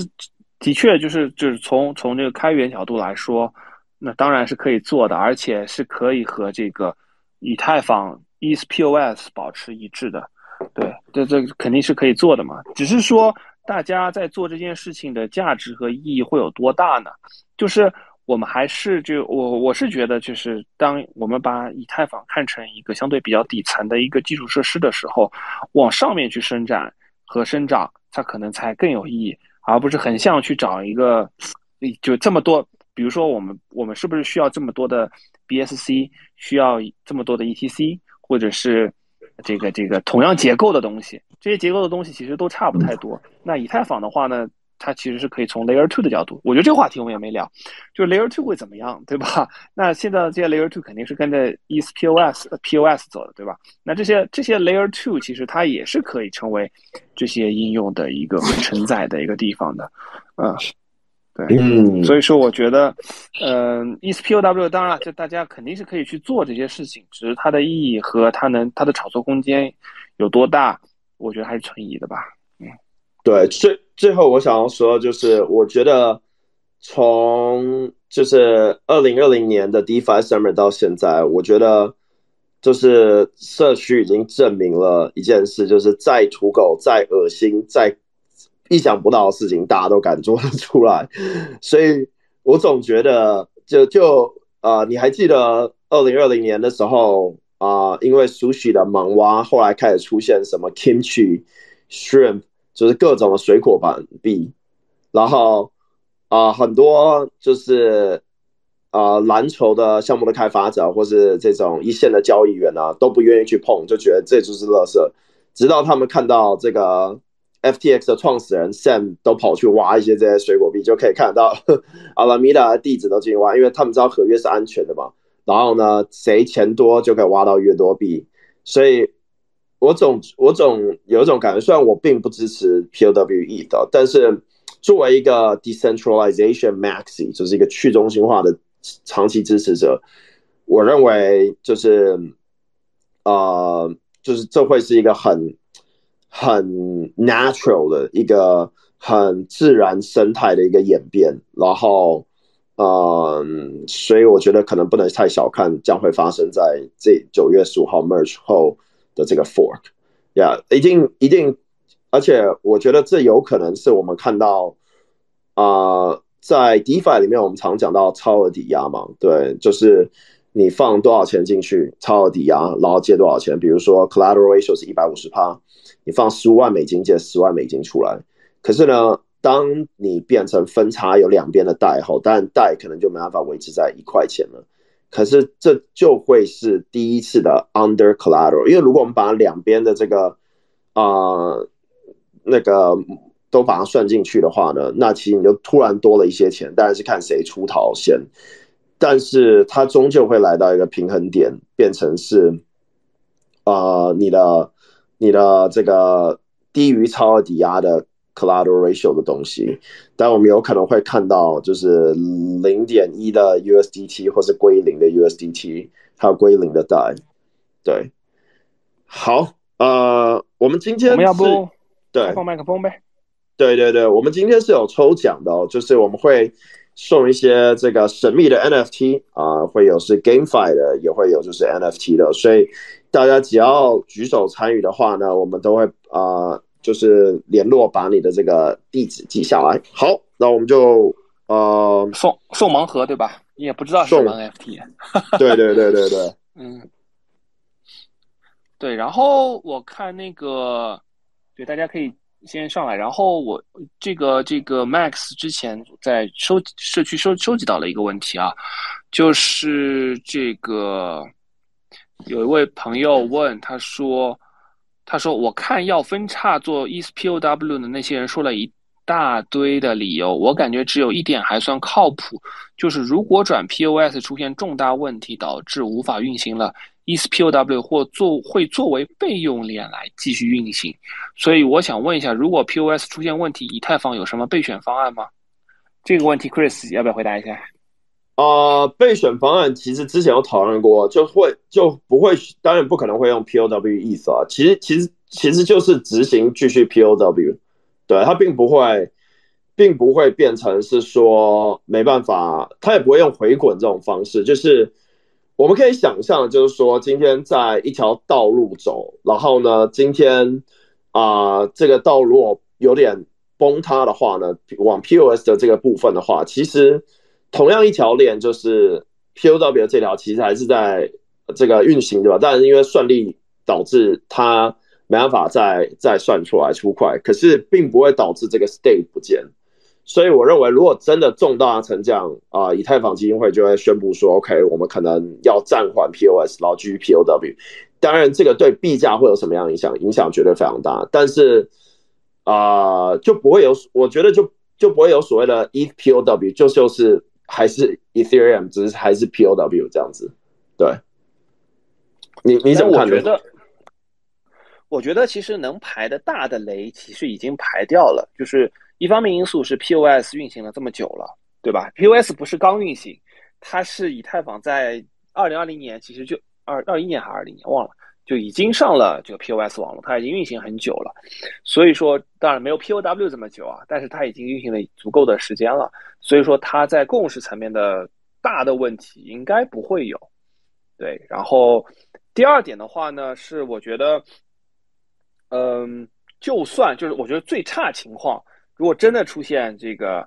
的确就是就是从从这个开源角度来说，那当然是可以做的，而且是可以和这个以太坊 E S P O S 保持一致的。对，这这肯定是可以做的嘛。只是说，大家在做这件事情的价值和意义会有多大呢？就是我们还是就我我是觉得，就是当我们把以太坊看成一个相对比较底层的一个基础设施的时候，往上面去伸展和生长，它可能才更有意义，而不是横向去找一个就这么多。比如说，我们我们是不是需要这么多的 BSC，需要这么多的 ETC，或者是？这个这个同样结构的东西，这些结构的东西其实都差不太多。那以太坊的话呢，它其实是可以从 Layer Two 的角度，我觉得这个话题我们也没聊，就是 Layer Two 会怎么样，对吧？那现在这些 Layer Two 肯定是跟着 ETHPOS POS 走的，对吧？那这些这些 Layer Two 其实它也是可以成为这些应用的一个承载的一个地方的，嗯。对，嗯，所以说我觉得，嗯，ETHPOW 当然了，这大家肯定是可以去做这些事情，只是它的意义和它能它的炒作空间有多大，我觉得还是存疑的吧。嗯，对，最最后我想要说就是，我觉得从就是二零二零年的 DeFi Summer 到现在，我觉得就是社区已经证明了一件事，就是再土狗、再恶心、再。意想不到的事情，大家都敢做得出来，所以我总觉得，就就啊，你还记得二零二零年的时候啊，因为熟悉的盲蛙，后来开始出现什么 kimchi shrimp，就是各种的水果板币，然后啊，很多就是啊篮球的项目的开发者，或是这种一线的交易员啊，都不愿意去碰，就觉得这就是垃圾，直到他们看到这个。FTX 的创始人 Sam 都跑去挖一些这些水果币，就可以看得到阿拉米达的地址都进去挖，因为他们知道合约是安全的嘛。然后呢，谁钱多就可以挖到越多币。所以，我总我总有一种感觉，虽然我并不支持 POWE 的，但是作为一个 decentralization maxi，就是一个去中心化的长期支持者，我认为就是呃，就是这会是一个很。很 natural 的一个很自然生态的一个演变，然后，嗯，所以我觉得可能不能太小看将会发生在这九月十五号 merge 后的这个 fork，yeah，一定一定，而且我觉得这有可能是我们看到，啊，在 DeFi 里面我们常讲到超额抵押嘛，对，就是你放多少钱进去，超额抵押，然后借多少钱，比如说 collateral ratio 是一百五十趴。你放十五万美金借十万美金出来，可是呢，当你变成分差有两边的贷后，但贷可能就没办法维持在一块钱了。可是这就会是第一次的 under collateral，因为如果我们把两边的这个啊那个都把它算进去的话呢，那其实你就突然多了一些钱，当然是看谁出逃先。但是它终究会来到一个平衡点，变成是，呃，你的你的这个低于超额抵押的 collateral ratio 的东西，但我们有可能会看到就是零点一的 USDT 或是归零的 USDT，还有归零的贷，对，好，呃，我们今天我们要不对。放麦克风呗？对对对，我们今天是有抽奖的哦，就是我们会送一些这个神秘的 NFT 啊、会有是 GameFi 的，也会有就是 NFT 的，所以大家只要举手参与的话呢，我们都会啊、就是联络把你的这个地址记下来。好，那我们就呃，送送盲盒对吧？你也不知道是什么 NFT。对对对对对，嗯，对，然后我看那个，对，大家可以先上来。然后我这个这个 Max 之前在收社区收收集到了一个问题啊，就是这个有一位朋友问他说，他说我看要分叉做 E S P O W 的那些人说了一大堆的理由，我感觉只有一点还算靠谱，就是如果转 POS 出现重大问题导致无法运行了。ESPOW 或作会作为备用链来继续运行，所以我想问一下，如果 POS 出现问题，以太坊有什么备选方案吗？这个问题，Chris 要不要回答一下？呃，备选方案其实之前有讨论过，就会就不会，当然不可能会用 POW 意思啊。其实其实其实就是执行继续 POW，对，它并不会，并不会变成是说没办法，它也不会用回滚这种方式。就是我们可以想象，就是说今天在一条道路走，然后呢，今天啊、这个道路有点崩塌的话呢，往 POS 的这个部分的话，其实。同样一条链，就是 POW 这条，其实还是在这个运行，对吧？但是因为算力导致它没办法再再算出来出块，可是并不会导致这个 state 不见。所以我认为，如果真的重大成这样啊、以太坊基金会就会宣布说，OK，我们可能要暂缓 POS，然后继续 POW。当然，这个对币价会有什么样影响？影响绝对非常大。但是啊、就不会有，我觉得就就不会有所谓的 EPOW，就就是。还是 Ethereum，只是还是 POW 这样子，对。你你怎么看？我觉得，我觉得其实能排的大的雷其实已经排掉了。就是一方面因素是 POS 运行了这么久了，对吧？POS 不是刚运行，它是以太坊在二零二零年其实就二二一年还是二零年忘了，就已经上了这个 POS 网络，它已经运行很久了。所以说，当然没有 POW 这么久啊，但是它已经运行了足够的时间了。所以说，它在共识层面的大的问题应该不会有。对，然后第二点的话呢，是我觉得，嗯，就算就是我觉得最差情况，如果真的出现这个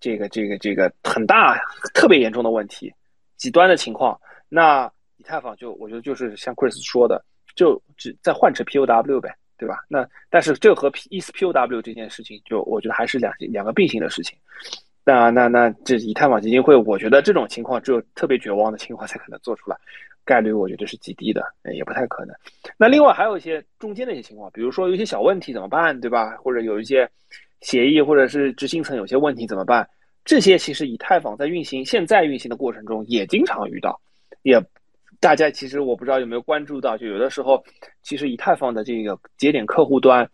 这个这个这个很大特别严重的问题，极端的情况，那以太坊就我觉得就是像 Chris 说的，就只再换成 POW 呗，对吧？那但是这和 ETHPOW 这件事情，就我觉得还是两两个并行的事情。那那那这以太坊基金会，我觉得这种情况只有特别绝望的情况才可能做出来，概率我觉得是极低的，也不太可能。那另外还有一些中间的一些情况，比如说有一些小问题怎么办，对吧？或者有一些协议或者是执行层有些问题怎么办？这些其实以太坊在运行现在运行的过程中也经常遇到，也大家其实我不知道有没有关注到，就有的时候其实以太坊的这个节点客户端，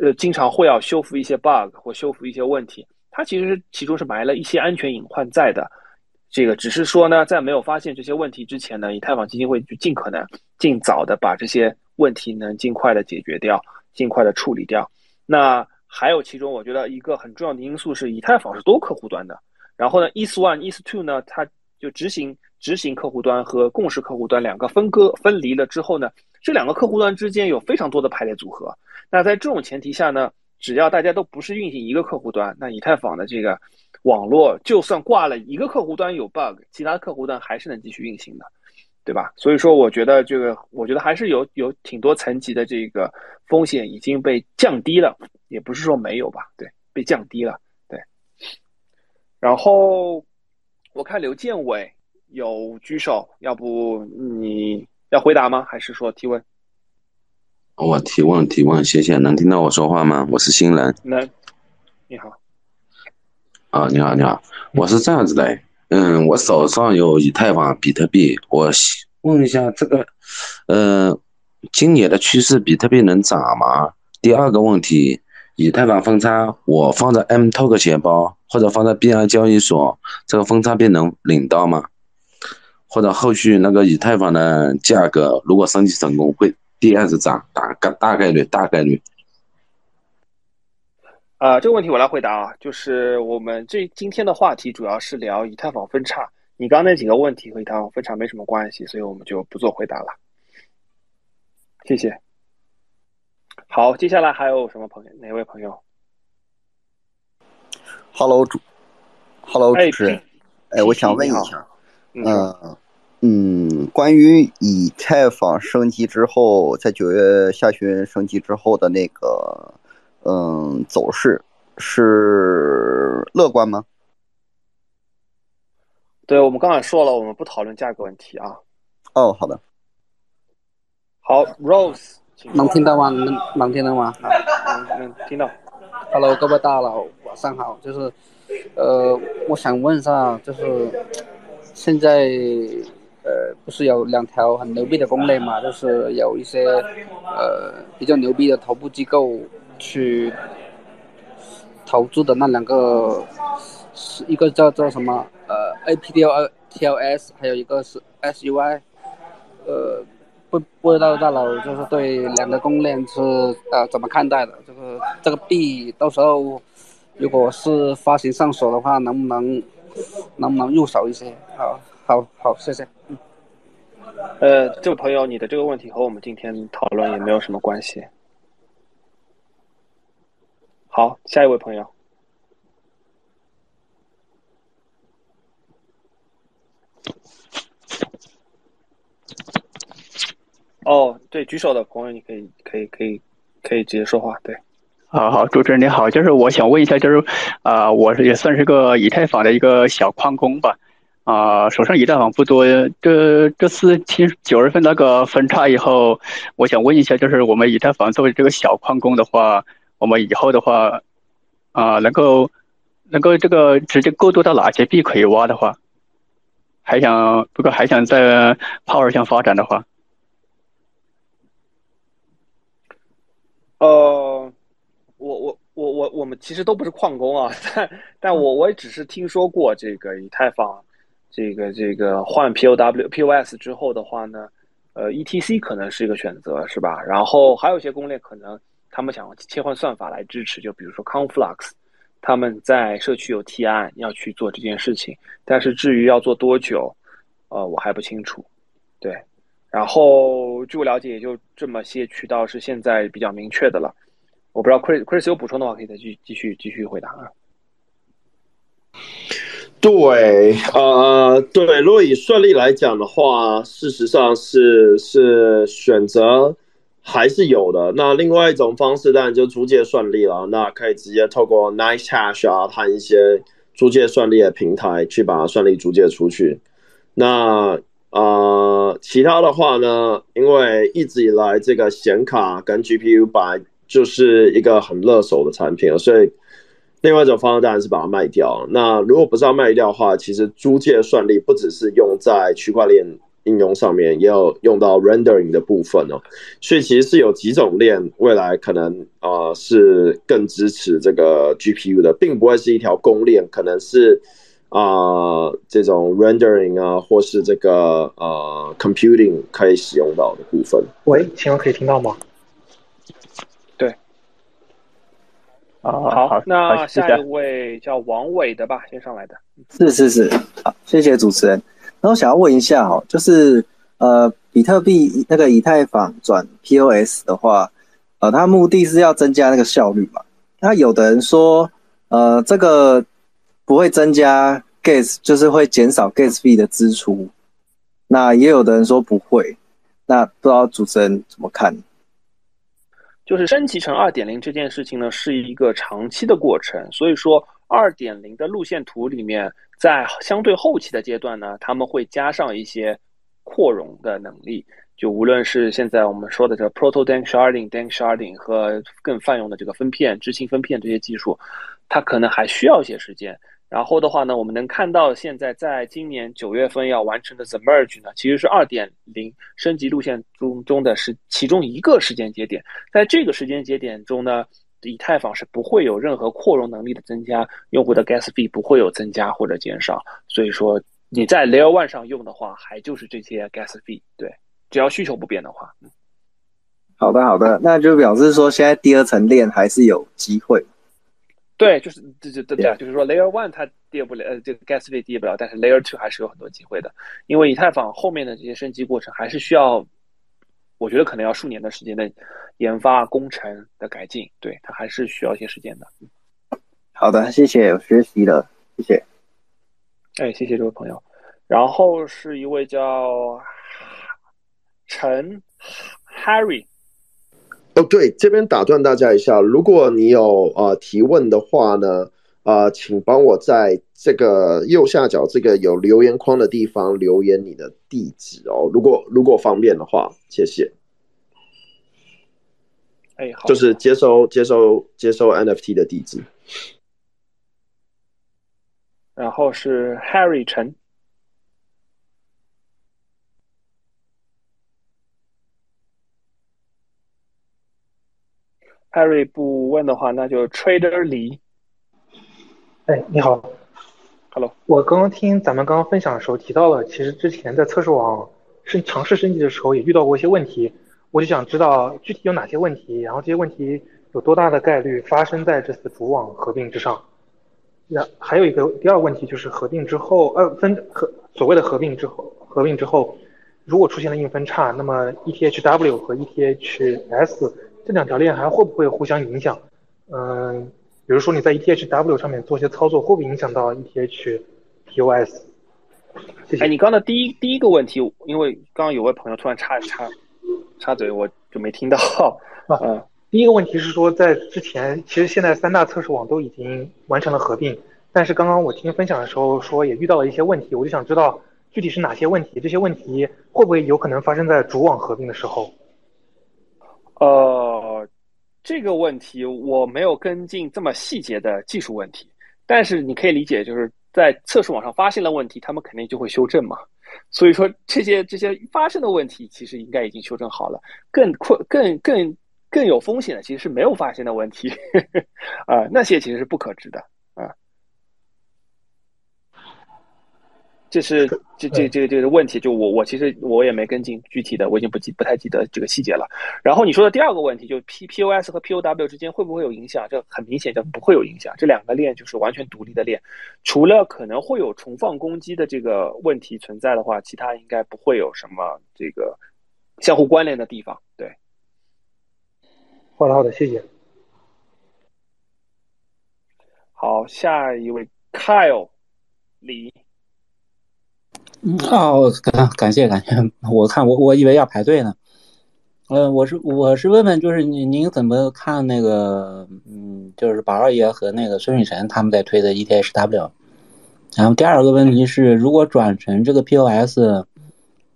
呃，经常会要修复一些 bug 或修复一些问题。它其实其中是埋了一些安全隐患在的，这个只是说呢，在没有发现这些问题之前呢，以太坊基金会就尽可能尽早的把这些问题能尽快的解决掉，尽快的处理掉。那还有其中，我觉得一个很重要的因素是，以太坊是多客户端的，然后呢，ETH One、ETH Two 呢，它就执行执行客户端和共识客户端两个分割分离了之后呢，这两个客户端之间有非常多的排列组合。那在这种前提下呢？只要大家都不是运行一个客户端，那以太坊的这个网络就算挂了一个客户端有 bug，其他客户端还是能继续运行的，对吧？所以说，我觉得这个，我觉得还是有有挺多层级的这个风险已经被降低了，也不是说没有吧？对，被降低了，对。然后我看刘建伟有举手，要不你要回答吗？还是说提问？我提问提问，谢谢，能听到我说话吗？我是新人。能，你好。啊，你好，你好，我是这样子的，嗯，我手上有以太坊、比特币，我问一下这个，呃，今年的趋势，比特币能涨吗？第二个问题，以太坊分叉，我放在 M Tok 钱包或者放在币安交易所，这个分叉币能领到吗？或者后续那个以太坊的价格如果升级成功，会第二次涨？大概大概率，大概率。啊，这个问题我来回答啊，就是我们这今天的话题主要是聊以太坊分叉，你刚那几个问题和以太坊分叉没什么关系，所以我们就不做回答了。谢谢。好，接下来还有什么朋友？哪位朋友？Hello 主，Hello 主持人，哎，我想问一下。嗯嗯，关于以太坊升级之后，在九月下旬升级之后的那个嗯走势是乐观吗？对，我们刚才说了，我们不讨论价格问题啊。哦，好的。好，Rose，能听到吗？能能听到吗？啊，能能听到。Hello，各位大佬，晚上好。就是，呃，我想问一下，就是。现在，呃，不是有两条很牛逼的公链嘛？就是有一些，呃，比较牛逼的头部机构去投资的那两个，是一个叫做什么？呃，APDOTLS，还有一个是 SUI。呃，不不知道大佬就是对两个公链是呃怎么看待的？这个这个币到时候如果是发行上手的话，能不能？能不能入手一些？好，好，好，谢谢。嗯，呃，这位朋友，你的这个问题和我们今天讨论也没有什么关系。好，下一位朋友。哦，对，举手的朋友，你可以，可以，可以，可以直接说话。对。好好，主持人你好，就是我想问一下，就是啊，我也算是个以太坊的一个小矿工吧，啊，手上以太坊不多，这这次七九月份那个分叉以后，我想问一下，就是我们以太坊作为这个小矿工的话，我们以后的话，啊，能够能够这个直接过渡到哪些币可以挖的话，还想如果还想在 Power 上发展的话，呃。我我们其实都不是矿工啊，但但我我也只是听说过这个以太坊，这个这个换 POW POS 之后的话呢，呃，ETC 可能是一个选择，是吧？然后还有一些公链可能他们想切换算法来支持，就比如说 Conflux，他们在社区有提案要去做这件事情，但是至于要做多久，呃，我还不清楚。对，然后据我了解，也就这么些渠道是现在比较明确的了。我不知道，Chris Chris 有补充的话，可以再继继续继续回答啊。对，呃，对，如果以顺利来讲的话，事实上是是选择还是有的。那另外一种方式当然就租借顺利了，那可以直接透过 Nice Hash 啊，和一些租借顺利的平台去把顺利租借出去。那呃，其他的话呢，因为一直以来这个显卡跟 GPU 把就是一个很热手的产品了，所以另外一种方式当然是把它卖掉。那如果不是要卖掉的话，其实租借算力不只是用在区块链应用上面，也有用到 rendering 的部分哦。所以其实是有几种链未来可能啊是更支持这个 GPU 的，并不会是一条公链，可能是啊这种 rendering 啊，或是这个呃 computing 可以使用到的部分。喂，请问可以听到吗？好，那下一位叫王伟的吧，先上来的。是是是，好，谢谢主持人。那我想要问一下哦，就是呃，比特币那个以太坊转 POS 的话，呃，它目的是要增加那个效率嘛？那有的人说，呃，这个不会增加 gas，就是会减少 gas 费的支出。那也有的人说不会，那不知道主持人怎么看？就是升级成二点零这件事情呢，是一个长期的过程。所以说，二点零的路线图里面，在相对后期的阶段呢，他们会加上一些扩容的能力。就无论是现在我们说的这个 Proto Danksharding、Danksharding 和更泛用的这个分片、执行分片这些技术，它可能还需要一些时间。然后的话呢，我们能看到现在在今年九月份要完成的 The Merge 呢，其实是二点零升级路线中中的是其中一个时间节点。在这个时间节点中呢，以太坊是不会有任何扩容能力的增加，用户的 Gas fee 不会有增加或者减少。所以说你在 Layer One 上用的话，还就是这些 Gas fee。对，只要需求不变的话。好的，好的，那就表示说现在第二层链还是有机会。对，就是这这对就是说，Layer One 它跌不了，呃，这个 Gas fee 跌不了，但是 Layer Two 还是有很多机会的，因为以太坊后面的这些升级过程还是需要，我觉得可能要数年的时间的研发工程的改进，对它还是需要一些时间的。好的，谢谢，有学习了，谢谢。哎，谢谢这位朋友。然后是一位叫陈 Harry。哦，对，这边打断大家一下，如果你有呃提问的话呢，呃，请帮我在这个右下角这个有留言框的地方留言你的地址哦，如果如果方便的话，谢谢。哎，好，就是接收接收接收 NFT 的地址。然后是 Harry 陈。Harry 不问的话，那就 Trader 李。哎，你好，Hello。我刚刚听咱们刚刚分享的时候提到了，其实之前在测试网升尝试升级的时候也遇到过一些问题，我就想知道具体有哪些问题，然后这些问题有多大的概率发生在这次主网合并之上。那还有一个第二个问题就是合并之后，呃，分合所谓的合并之后，合并之后如果出现了硬分叉，那么 ETHW 和 ETHS。这两条链还会不会互相影响？嗯，比如说你在 ETHW 上面做些操作，会不会影响到 ETH POS？谢谢。哎，你刚的第一第一个问题，因为刚刚有位朋友突然插插插嘴，我就没听到。嗯，第一个问题是说，在之前，其实现在三大测试网都已经完成了合并，但是刚刚我听分享的时候说也遇到了一些问题，我就想知道具体是哪些问题？这些问题会不会有可能发生在主网合并的时候？呃，这个问题我没有跟进这么细节的技术问题，但是你可以理解，就是在测试网上发现了问题，他们肯定就会修正嘛。所以说这些这些发生的问题，其实应该已经修正好了。更困、更更更有风险的，其实是没有发现的问题 啊，那些其实是不可知的。这是这这这个这个问题，就我我其实我也没跟进具体的，我已经不记不太记得这个细节了。然后你说的第二个问题，就 P P O S 和 P O W 之间会不会有影响？这很明显就不会有影响，这两个链就是完全独立的链，除了可能会有重放攻击的这个问题存在的话，其他应该不会有什么这个相互关联的地方。对，好的好的，谢谢。好，下一位 Kyle 李。哦，感感谢感谢，我看我我以为要排队呢。呃，我是我是问问，就是您您怎么看那个，嗯，就是宝二爷和那个孙雨晨他们在推的 ETHW。然后第二个问题是，如果转成这个 POS，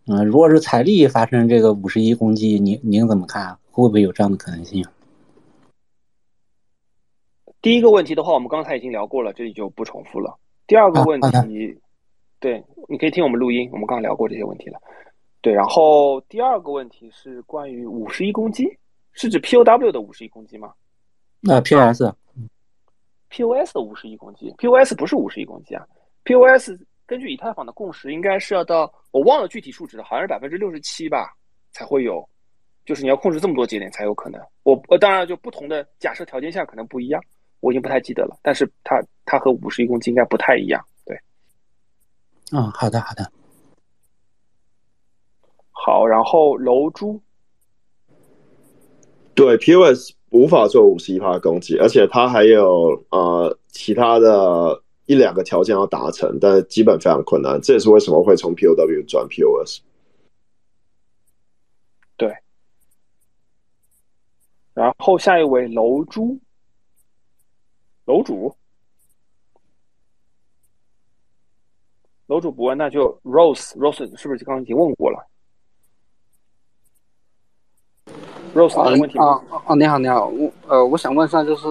嗯，如果是彩丽发生这个五十一攻击，您您怎么看？会不会有这样的可能性？第一个问题的话，我们刚才已经聊过了，这里就不重复了。第二个问题。对，你可以听我们录音，我们刚刚聊过这些问题了。对，然后第二个问题是关于五十一攻击，是指 POW 的五十一攻击吗？那 POS，POS 的五十一攻击，POS 不是五十一攻击啊，POS 根据以太坊的共识，应该是要到我忘了具体数值了，好像是百分之六十七吧，才会有，就是你要控制这么多节点才有可能。我呃，当然就不同的假设条件下可能不一样，我已经不太记得了，但是它它和五十一攻击应该不太一样。嗯，好的，好的，好。然后楼珠，对，POS 无法做五十一趴攻击，而且它还有呃其他的一两个条件要达成，但基本非常困难。这也是为什么会从 POW 转 POS。对。然后下一位楼珠，楼主。楼主不问，那就 Rose，Rose 是不是刚刚已经问过了？Rose 有问题啊啊！你好，你好，我呃，我想问一下，就是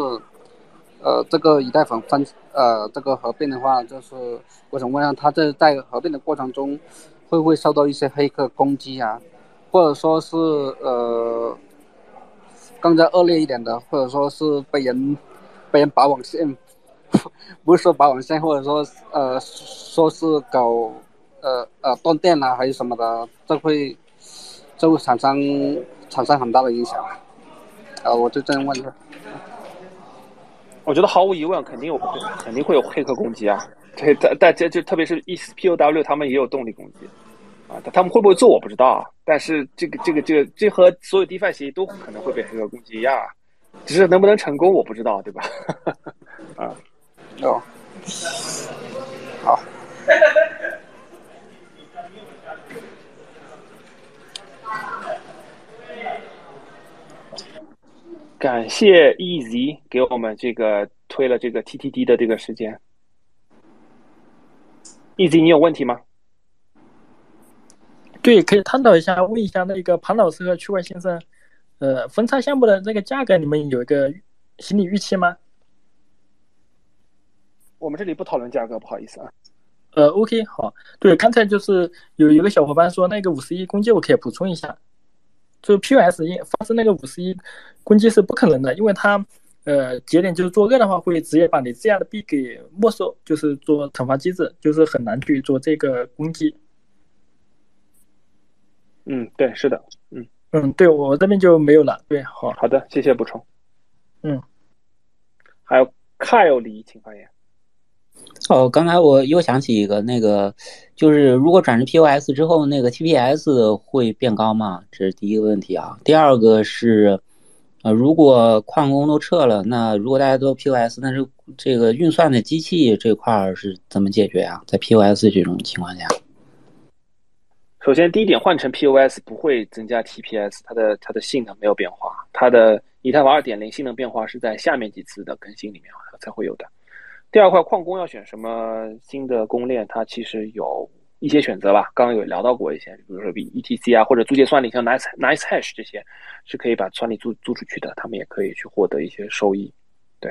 呃，这个以太坊分呃这个合并的话，就是我想问一下，它这在合并的过程中，会不会受到一些黑客攻击啊？或者说是呃，更加恶劣一点的，或者说是被人被人拔网线，不是说拔网线，或者说呃说是搞呃呃断电啊，还是什么的，这会这会产生产生很大的影响。啊，我就这样问一下。我觉得毫无疑问，肯定有，肯定会有黑客攻击啊！对，但但这就特别是 E P O W 他们也有动力攻击啊，他们会不会做我不知道啊。但是这个这个这个，这和所有 DeFi 协议都可能会被黑客攻击一样，只是能不能成功我不知道，对吧？啊，哦，好。感谢 Easy 给我们这个推了这个 TTD 的这个时间。Easy，你有问题吗？对，可以探讨一下，问一下那个庞老师和区块先生，呃，分叉项目的那个价格，你们有一个心理预期吗？我们这里不讨论价格，不好意思啊。呃，OK，好。对，刚才就是有一个小伙伴说那个五十一公积，我可以补充一下。就 POS 因发生那个五十一攻击是不可能的，因为它呃节点就是作恶的话，会直接把你这样的币给没收，就是做惩罚机制，就是很难去做这个攻击。嗯，对，是的，嗯嗯，对我这边就没有了。对，好好的，谢谢补充。嗯，还有 Kyle 李，请发言。哦，刚才我又想起一个，那个就是如果转成 POS 之后，那个 TPS 会变高吗？这是第一个问题啊。第二个是，呃，如果矿工都撤了，那如果大家都 POS，那是这个运算的机器这块是怎么解决啊？在 POS 这种情况下，首先第一点，换成 POS 不会增加 TPS，它的它的性能没有变化，它的以太坊二点零性能变化是在下面几次的更新里面才会有的。第二块矿工要选什么新的公链？它其实有一些选择吧。刚刚有聊到过一些，比如说比 ETC 啊，或者租借算力，像 Nice Nice Hash 这些，是可以把算力租租出去的，他们也可以去获得一些收益。对。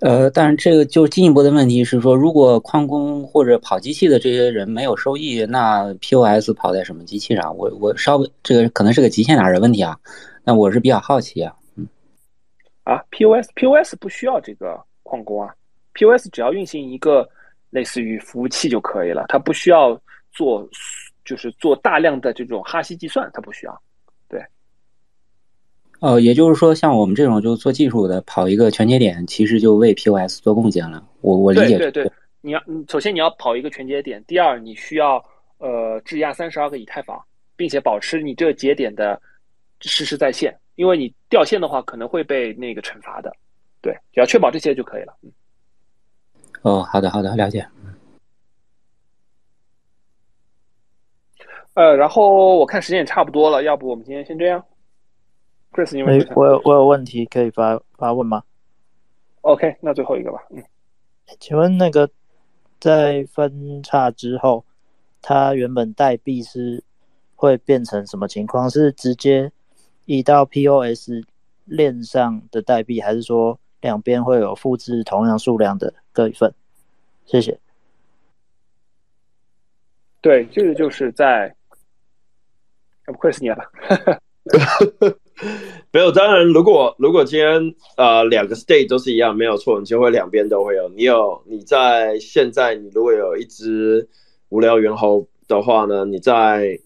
呃，但是这个就进一步的问题是说，如果矿工或者跑机器的这些人没有收益，那 POS 跑在什么机器上？我我稍微这个可能是个极限点的问题啊。那我是比较好奇啊。嗯。啊，POS POS 不需要这个。矿工啊，POS 只要运行一个类似于服务器就可以了，它不需要做，就是做大量的这种哈希计算，它不需要。对。哦，也就是说，像我们这种就做技术的，跑一个全节点，其实就为 POS 做贡献了。我我理解。对对对，你要，首先你要跑一个全节点，第二你需要呃质押三十二个以太坊，并且保持你这个节点的实时在线，因为你掉线的话可能会被那个惩罚的。对，只要确保这些就可以了。嗯。哦，好的，好的，了解。呃，然后我看时间也差不多了，要不我们今天先这样。Chris，你问。我有我有问题可以发发问吗？OK，那最后一个吧。嗯。请问那个在分叉之后，它原本代币是会变成什么情况？是直接移到 POS 链上的代币，还是说？两边会有复制同样数量的各一份，谢谢。对，这个就是在，不愧是你了。没有，当然，如果如果今天呃两个 state 都是一样，没有错，你就会两边都会有。你有你在现在，你如果有一只无聊猿猴的话呢，你在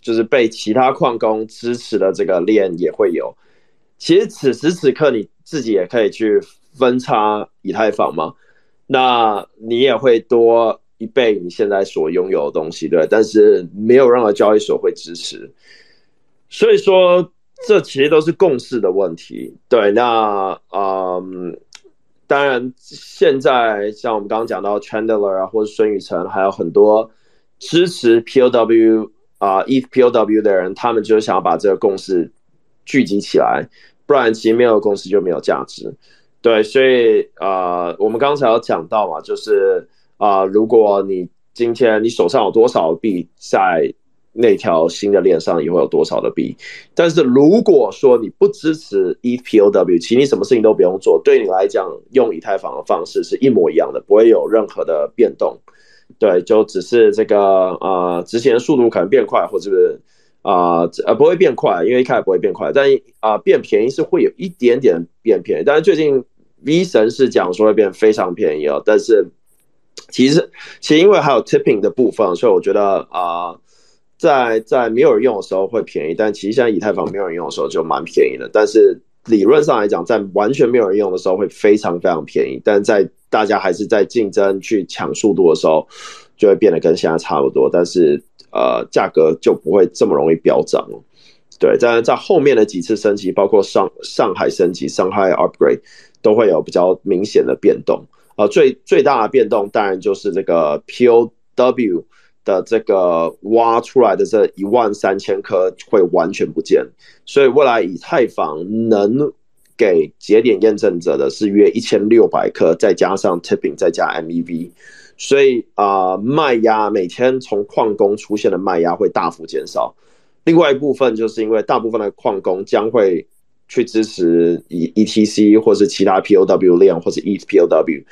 就是被其他矿工支持的这个链也会有。其实此时此刻你。自己也可以去分叉以太坊嘛，那你也会多一倍你现在所拥有的东西，对，但是没有任何交易所会支持，所以说这其实都是共识的问题，对，那嗯，当然现在像我们刚刚讲到 Chandler 啊，或者孙宇晨，还有很多支持 POW 啊 ETH POW 的人，他们就是想要把这个共识聚集起来。不然，其实没有公司就没有价值。对，所以呃，我们刚才有讲到嘛，就是啊，如果你今天你手上有多少币在那条新的链上也会有多少的币。但是如果说你不支持 EPOW，其实你什么事情都不用做，对你来讲用以太坊的方式是一模一样的，不会有任何的变动。对，就只是这个呃，执行的速度可能变快，或者是啊呃不会变快，因为一开始不会变快，但啊变便宜是会有一点点变便宜。但是最近 V 神是讲说会变非常便宜哦，但是其实其实因为还有 tipping 的部分，所以我觉得啊在在没有人用的时候会便宜，但其实现在以太坊没有人用的时候就蛮便宜的。但是理论上来讲，在完全没有人用的时候会非常非常便宜，但在大家还是在竞争去抢速度的时候，就会变得跟现在差不多，但是呃，价格就不会这么容易飙涨了对，当然在后面的几次升级，包括上上海升级、上海 upgrade，都会有比较明显的变动。呃，最最大的变动当然就是这个 POW 的这个挖出来的这一万三千颗会完全不见，所以未来以太坊能。给节点验证者的是约一千六百颗，再加上 tipping，再加 MEV，所以啊，卖压每天从矿工出现的卖压会大幅减少。另外一部分就是因为大部分的矿工将会去支持以 ETC 或是其他 POW 链或者 ETHPOW，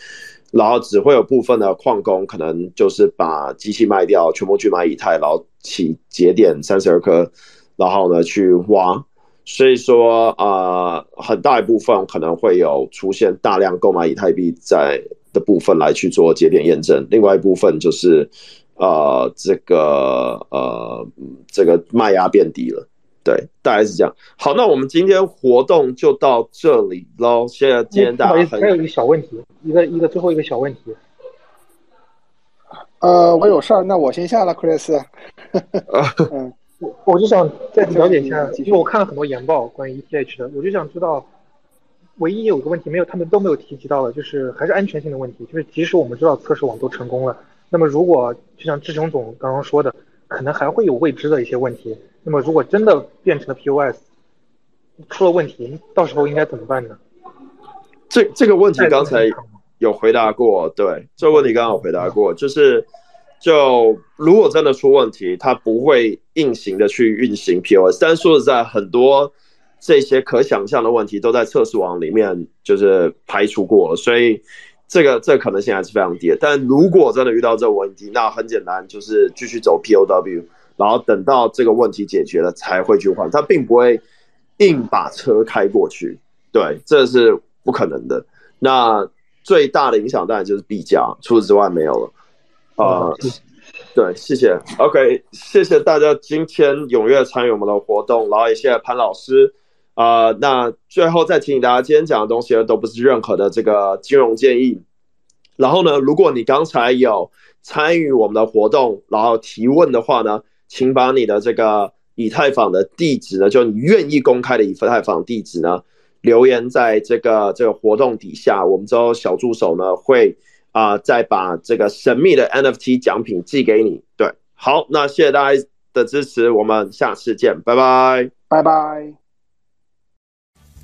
然后只会有部分的矿工可能就是把机器卖掉，全部去买以太，然后起节点三十二颗，然后呢去挖。所以说啊，很大一部分可能会有出现大量购买以太币在的部分来去做节点验证，另外一部分就是呃这个呃这个卖压变低了，对，大概是这样。好，那我们今天活动就到这里喽。谢谢今天大家。不好意思，还有一个小问题，一个一个最后一个小问题。呃，我有事儿，那我先下了，Chris。嗯。我就想再了解一下，因为我看了很多研报关于 ETH 的，我就想知道，唯一有个问题没有，他们都没有提及到的，就是还是安全性的问题。就是即使我们知道测试网都成功了，那么如果就像志雄总刚刚说的，可能还会有未知的一些问题。那么如果真的变成了 POS，出了问题，到时候应该怎么办呢？这这个问题刚才有回答过，对，这个问题刚刚有回答过，就是。就如果真的出问题，它不会硬行的去运行 POS。但说实在，很多这些可想象的问题都在测试网里面就是排除过了，所以这个这可能性还是非常低的。但如果真的遇到这个问题，那很简单，就是继续走 POW，然后等到这个问题解决了才会去换。他并不会硬把车开过去，对，这是不可能的。那最大的影响当然就是币价，除此之外没有了。啊，对，谢谢。OK，谢谢大家今天踊跃参与我们的活动，然后也谢谢潘老师。啊，那最后再提醒大家，今天讲的东西呢都不是任何的这个金融建议。然后呢，如果你刚才有参与我们的活动，然后提问的话呢，请把你的这个以太坊的地址呢，就你愿意公开的以太坊地址呢，留言在这个这个活动底下，我们之后小助手呢会。啊，再把这个神秘的 NFT 奖品寄给你。对，好，那谢谢大家的支持，我们下次见，拜拜，拜拜。